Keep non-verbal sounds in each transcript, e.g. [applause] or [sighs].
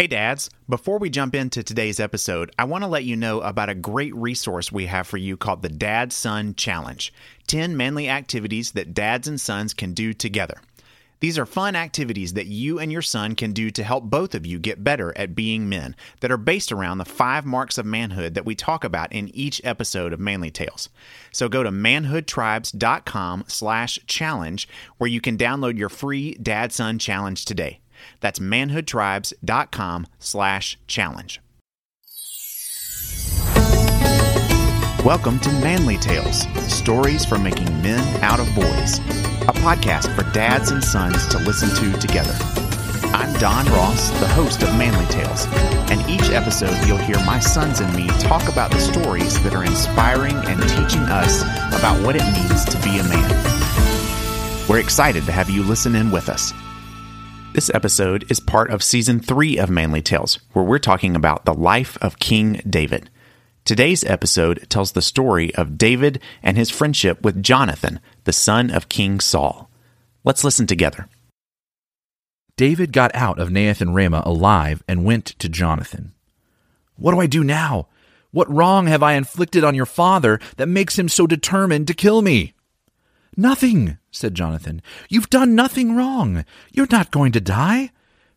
Hey, dads. Before we jump into today's episode, I want to let you know about a great resource we have for you called the Dad Son Challenge 10 manly activities that dads and sons can do together. These are fun activities that you and your son can do to help both of you get better at being men that are based around the five marks of manhood that we talk about in each episode of Manly Tales. So go to manhoodtribes.com slash challenge where you can download your free Dad Son Challenge today. That's manhoodtribes.com slash challenge. Welcome to Manly Tales, stories for making men out of boys, a podcast for dads and sons to listen to together. I'm Don Ross, the host of Manly Tales, and each episode you'll hear my sons and me talk about the stories that are inspiring and teaching us about what it means to be a man. We're excited to have you listen in with us. This episode is part of season three of Manly Tales, where we're talking about the life of King David. Today's episode tells the story of David and his friendship with Jonathan, the son of King Saul. Let's listen together. David got out of Naioth in Ramah alive and went to Jonathan. What do I do now? What wrong have I inflicted on your father that makes him so determined to kill me? Nothing, said Jonathan. You've done nothing wrong. You're not going to die.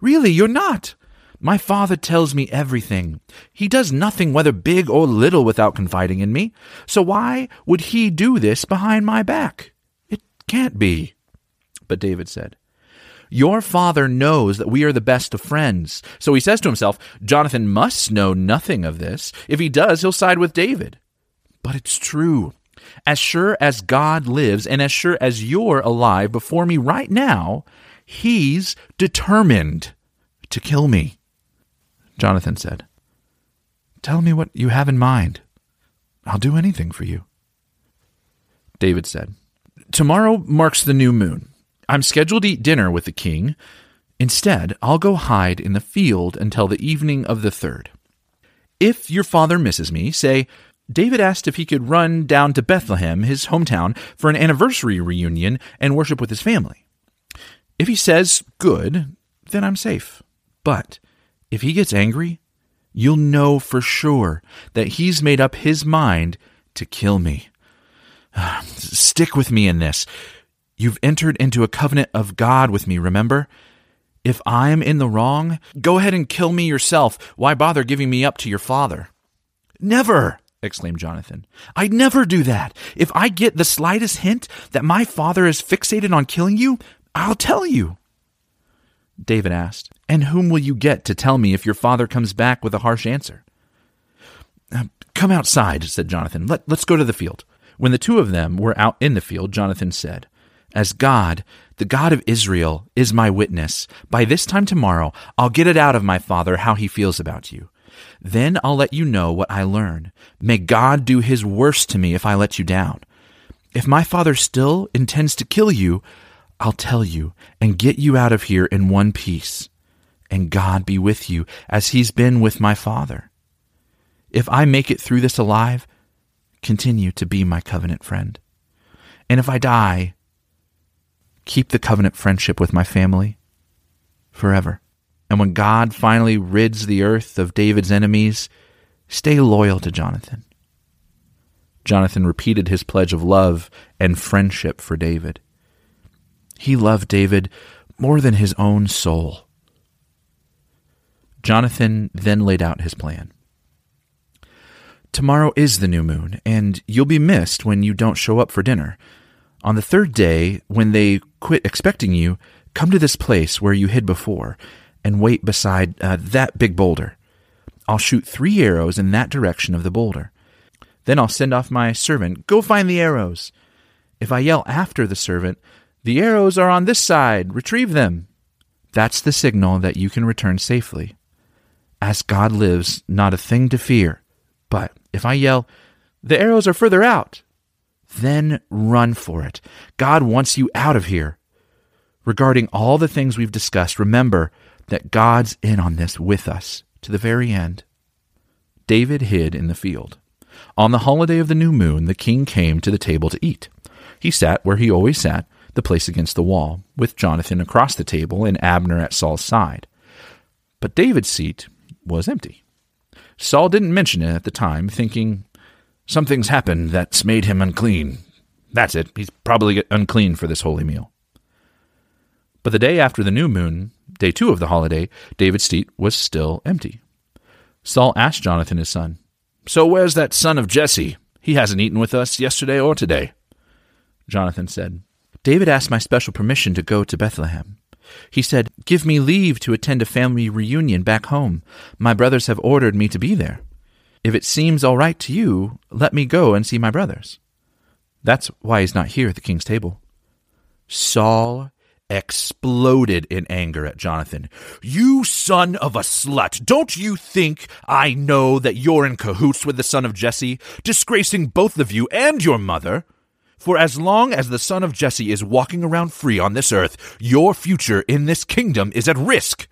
Really, you're not. My father tells me everything. He does nothing, whether big or little, without confiding in me. So why would he do this behind my back? It can't be. But David said, Your father knows that we are the best of friends. So he says to himself, Jonathan must know nothing of this. If he does, he'll side with David. But it's true. As sure as God lives, and as sure as you're alive before me right now, he's determined to kill me. Jonathan said, Tell me what you have in mind. I'll do anything for you. David said, Tomorrow marks the new moon. I'm scheduled to eat dinner with the king. Instead, I'll go hide in the field until the evening of the third. If your father misses me, say, David asked if he could run down to Bethlehem, his hometown, for an anniversary reunion and worship with his family. If he says good, then I'm safe. But if he gets angry, you'll know for sure that he's made up his mind to kill me. [sighs] Stick with me in this. You've entered into a covenant of God with me, remember? If I'm in the wrong, go ahead and kill me yourself. Why bother giving me up to your father? Never! Exclaimed Jonathan. I'd never do that. If I get the slightest hint that my father is fixated on killing you, I'll tell you. David asked, And whom will you get to tell me if your father comes back with a harsh answer? Uh, come outside, said Jonathan. Let, let's go to the field. When the two of them were out in the field, Jonathan said, As God, the God of Israel, is my witness, by this time tomorrow I'll get it out of my father how he feels about you. Then I'll let you know what I learn. May God do his worst to me if I let you down. If my father still intends to kill you, I'll tell you and get you out of here in one piece. And God be with you as he's been with my father. If I make it through this alive, continue to be my covenant friend. And if I die, keep the covenant friendship with my family forever. And when God finally rids the earth of David's enemies, stay loyal to Jonathan. Jonathan repeated his pledge of love and friendship for David. He loved David more than his own soul. Jonathan then laid out his plan. Tomorrow is the new moon, and you'll be missed when you don't show up for dinner. On the third day, when they quit expecting you, come to this place where you hid before and wait beside uh, that big boulder. I'll shoot three arrows in that direction of the boulder. Then I'll send off my servant, Go find the arrows. If I yell after the servant, The arrows are on this side, retrieve them. That's the signal that you can return safely. As God lives, not a thing to fear. But if I yell, The arrows are further out, then run for it. God wants you out of here. Regarding all the things we've discussed, remember that God's in on this with us to the very end. David hid in the field. On the holiday of the new moon, the king came to the table to eat. He sat where he always sat, the place against the wall, with Jonathan across the table and Abner at Saul's side. But David's seat was empty. Saul didn't mention it at the time, thinking, Something's happened that's made him unclean. That's it. He's probably unclean for this holy meal. But the day after the new moon, day two of the holiday, David's seat was still empty. Saul asked Jonathan his son, So where's that son of Jesse? He hasn't eaten with us yesterday or today. Jonathan said, David asked my special permission to go to Bethlehem. He said, Give me leave to attend a family reunion back home. My brothers have ordered me to be there. If it seems all right to you, let me go and see my brothers. That's why he's not here at the king's table. Saul exploded in anger at Jonathan. You son of a slut! Don't you think I know that you're in cahoots with the son of Jesse, disgracing both of you and your mother? For as long as the son of Jesse is walking around free on this earth, your future in this kingdom is at risk.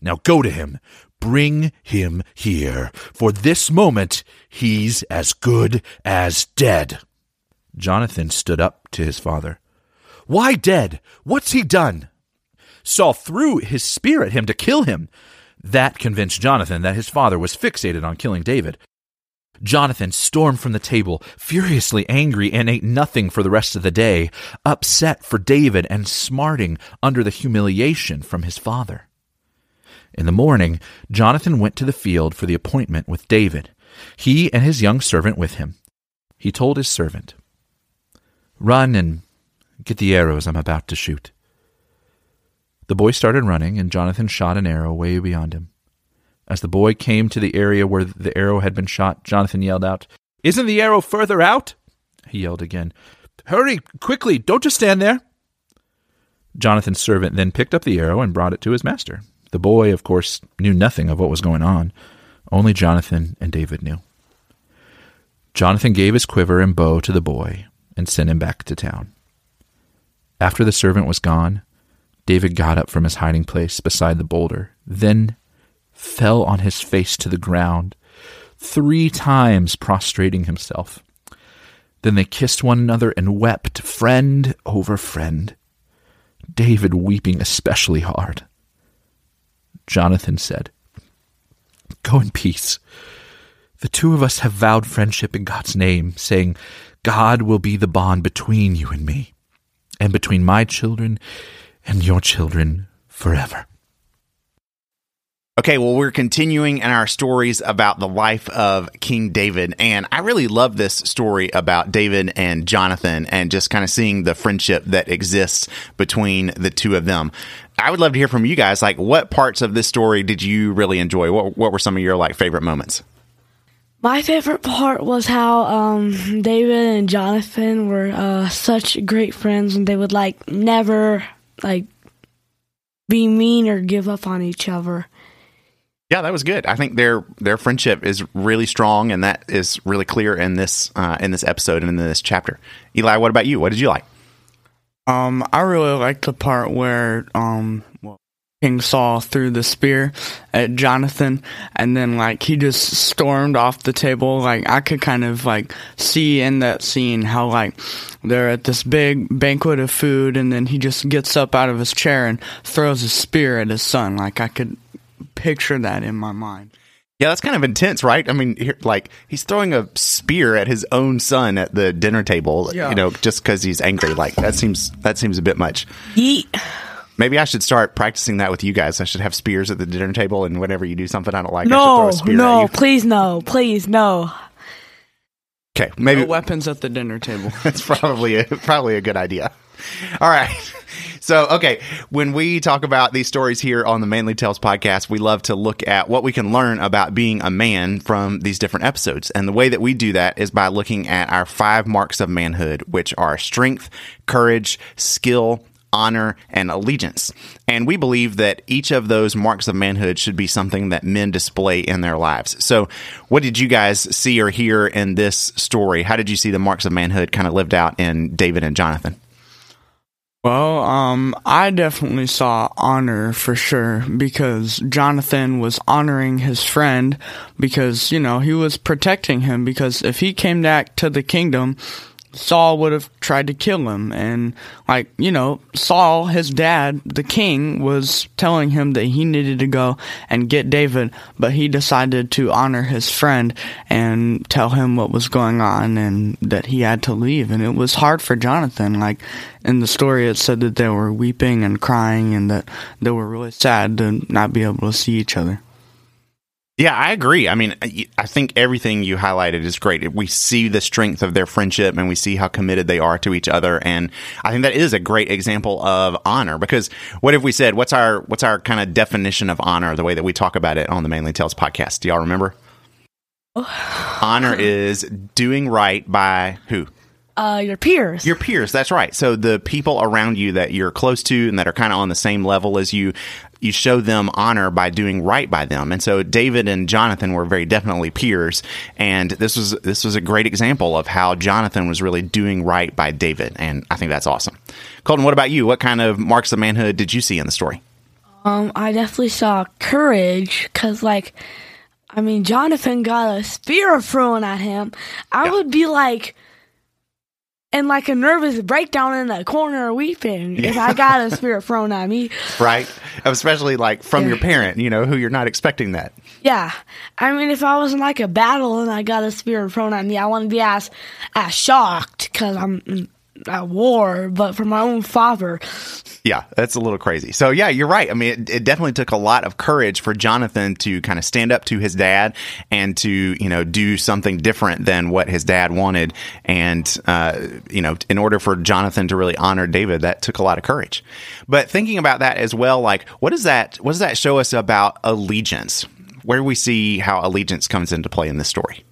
Now go to him. Bring him here. For this moment, he's as good as dead. Jonathan stood up to his father. Why dead? What's he done? Saul threw his spear at him to kill him. That convinced Jonathan that his father was fixated on killing David. Jonathan stormed from the table, furiously angry, and ate nothing for the rest of the day, upset for David and smarting under the humiliation from his father. In the morning, Jonathan went to the field for the appointment with David, he and his young servant with him. He told his servant, Run and get the arrows I'm about to shoot. The boy started running, and Jonathan shot an arrow way beyond him. As the boy came to the area where the arrow had been shot, Jonathan yelled out, Isn't the arrow further out? He yelled again, Hurry, quickly, don't just stand there. Jonathan's servant then picked up the arrow and brought it to his master. The boy, of course, knew nothing of what was going on. Only Jonathan and David knew. Jonathan gave his quiver and bow to the boy and sent him back to town. After the servant was gone, David got up from his hiding place beside the boulder, then fell on his face to the ground, three times prostrating himself. Then they kissed one another and wept, friend over friend, David weeping especially hard. Jonathan said, Go in peace. The two of us have vowed friendship in God's name, saying, God will be the bond between you and me, and between my children and your children forever. Okay, well, we're continuing in our stories about the life of King David. And I really love this story about David and Jonathan and just kind of seeing the friendship that exists between the two of them. I would love to hear from you guys. Like, what parts of this story did you really enjoy? What, what were some of your like favorite moments? My favorite part was how um, David and Jonathan were uh, such great friends, and they would like never like be mean or give up on each other. Yeah, that was good. I think their their friendship is really strong, and that is really clear in this uh, in this episode and in this chapter. Eli, what about you? What did you like? Um, I really liked the part where um, well, King Saul threw the spear at Jonathan, and then like he just stormed off the table. Like I could kind of like see in that scene how like they're at this big banquet of food, and then he just gets up out of his chair and throws a spear at his son. Like I could picture that in my mind. Yeah, that's kind of intense, right? I mean, here, like he's throwing a spear at his own son at the dinner table, Yeah. you know, just because he's angry. Like that seems that seems a bit much. Yeet. Maybe I should start practicing that with you guys. I should have spears at the dinner table, and whenever you do something I don't like, I should throw No, a spear no, at you. please no, please no. Okay, maybe No weapons at the dinner table. [laughs] That's probably a, probably a good idea. All right. [laughs] So, okay, when we talk about these stories here on the Manly Tales podcast, we love to look at what we can learn about being a man from these different episodes. And the way that we do that is by looking at our five marks of manhood, which are strength, courage, skill, honor, and allegiance. And we believe that each of those marks of manhood should be something that men display in their lives. So, what did you guys see or hear in this story? How did you see the marks of manhood kind of lived out in David and Jonathan? Well, um, I definitely saw honor for sure because Jonathan was honoring his friend because, you know, he was protecting him because if he came back to the kingdom, Saul would have tried to kill him. And, like, you know, Saul, his dad, the king, was telling him that he needed to go and get David, but he decided to honor his friend and tell him what was going on and that he had to leave. And it was hard for Jonathan. Like, in the story, it said that they were weeping and crying and that they were really sad to not be able to see each other. Yeah, I agree. I mean, I think everything you highlighted is great. We see the strength of their friendship and we see how committed they are to each other. And I think that is a great example of honor because what if we said, what's our, what's our kind of definition of honor, the way that we talk about it on the Manly Tales podcast? Do y'all remember? [sighs] honor is doing right by who? Uh, your peers. Your peers, that's right. So the people around you that you're close to and that are kind of on the same level as you, you show them honor by doing right by them. And so David and Jonathan were very definitely peers, and this was this was a great example of how Jonathan was really doing right by David, and I think that's awesome. Colton, what about you? What kind of marks of manhood did you see in the story? Um, I definitely saw courage because, like, I mean, Jonathan got a spear thrown at him. I Yeah. would be like, in like a nervous breakdown in the corner weeping if I got a spirit thrown at me. [laughs] Right, especially like from Yeah. your parent, you know, who you're not expecting that. Yeah, I mean, if I was in like a battle and I got a spirit thrown at me, I wouldn't be as as shocked because I'm mm, at war. But for my own father, Yeah, that's a little crazy. So yeah, you're right. I mean, it, it definitely took a lot of courage for Jonathan to kind of stand up to his dad and to you know do something different than what his dad wanted. And uh, you know, in order for Jonathan to really honor David, that took a lot of courage. But thinking about that as well, like what does that what does that show us about allegiance? Where do we see how allegiance comes into play in this story?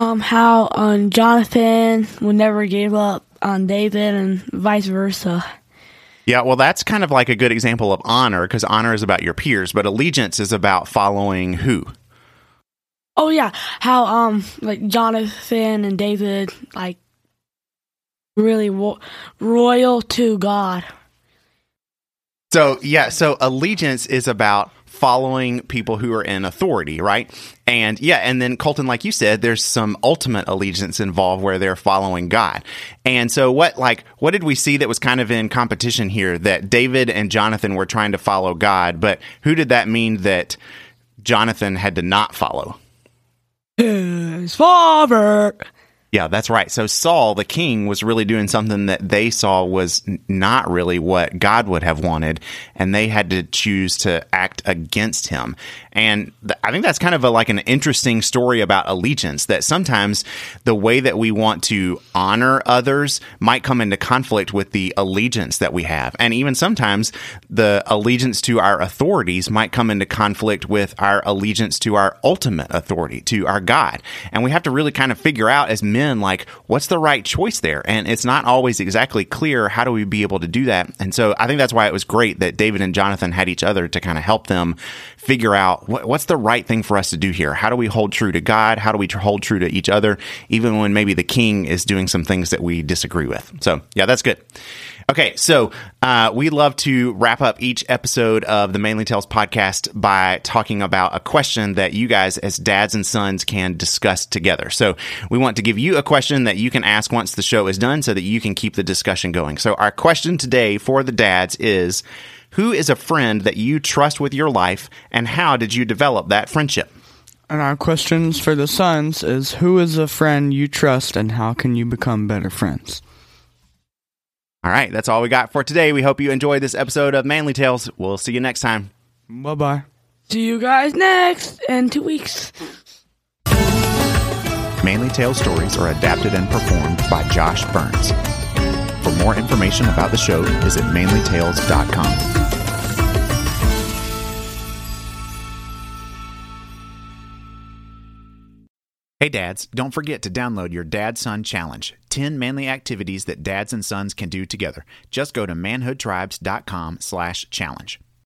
um, how um Jonathan would never give up on David and vice versa. Yeah, well, that's kind of like a good example of honor because honor is about your peers, but allegiance is about following who. Oh yeah, how um like Jonathan and David like really wo- royal to God. So, yeah, so allegiance is about following people who are in authority, right? And yeah, and then Colton, like you said, there's some ultimate allegiance involved where they're following God. And so, what like what did we see that was kind of in competition here? That David and Jonathan were trying to follow God, but who did that mean that Jonathan had to not follow? His father. Yeah, that's right. So Saul, the king, was really doing something that they saw was not really what God would have wanted, and they had to choose to act against him. And th- I think that's kind of a, like an interesting story about allegiance. That sometimes the way that we want to honor others might come into conflict with the allegiance that we have, and even sometimes the allegiance to our authorities might come into conflict with our allegiance to our ultimate authority, to our God. And we have to really kind of figure out as men, like, what's the right choice there? And it's not always exactly clear. How do we be able to do that? And so I think that's why it was great that David and Jonathan had each other to kind of help them figure out what, what's the right thing for us to do here. How do we hold true to God? How do we hold true to each other, even when maybe the king is doing some things that we disagree with? So, yeah, that's good. Okay, so uh, we love to wrap up each episode of the Manly Tales podcast by talking about a question that you guys, as dads and sons, can discuss together. So we want to give you a question that you can ask once the show is done so that you can keep the discussion going. So our question today for the dads is Who is a friend that you trust with your life, and how did you develop that friendship? And our questions for the sons is who is a friend you trust and how can you become better friends? All right, that's all we got for today. We hope you enjoyed this episode of Manly Tales. We'll see you next time. Bye bye. See you guys next in two weeks. Manly Tales stories are adapted and performed by Josh Burns. For more information about the show, visit manlytales.com. Hey dads, don't forget to download your Dad Son Challenge 10 manly activities that dads and sons can do together. Just go to manhoodtribes.com slash challenge.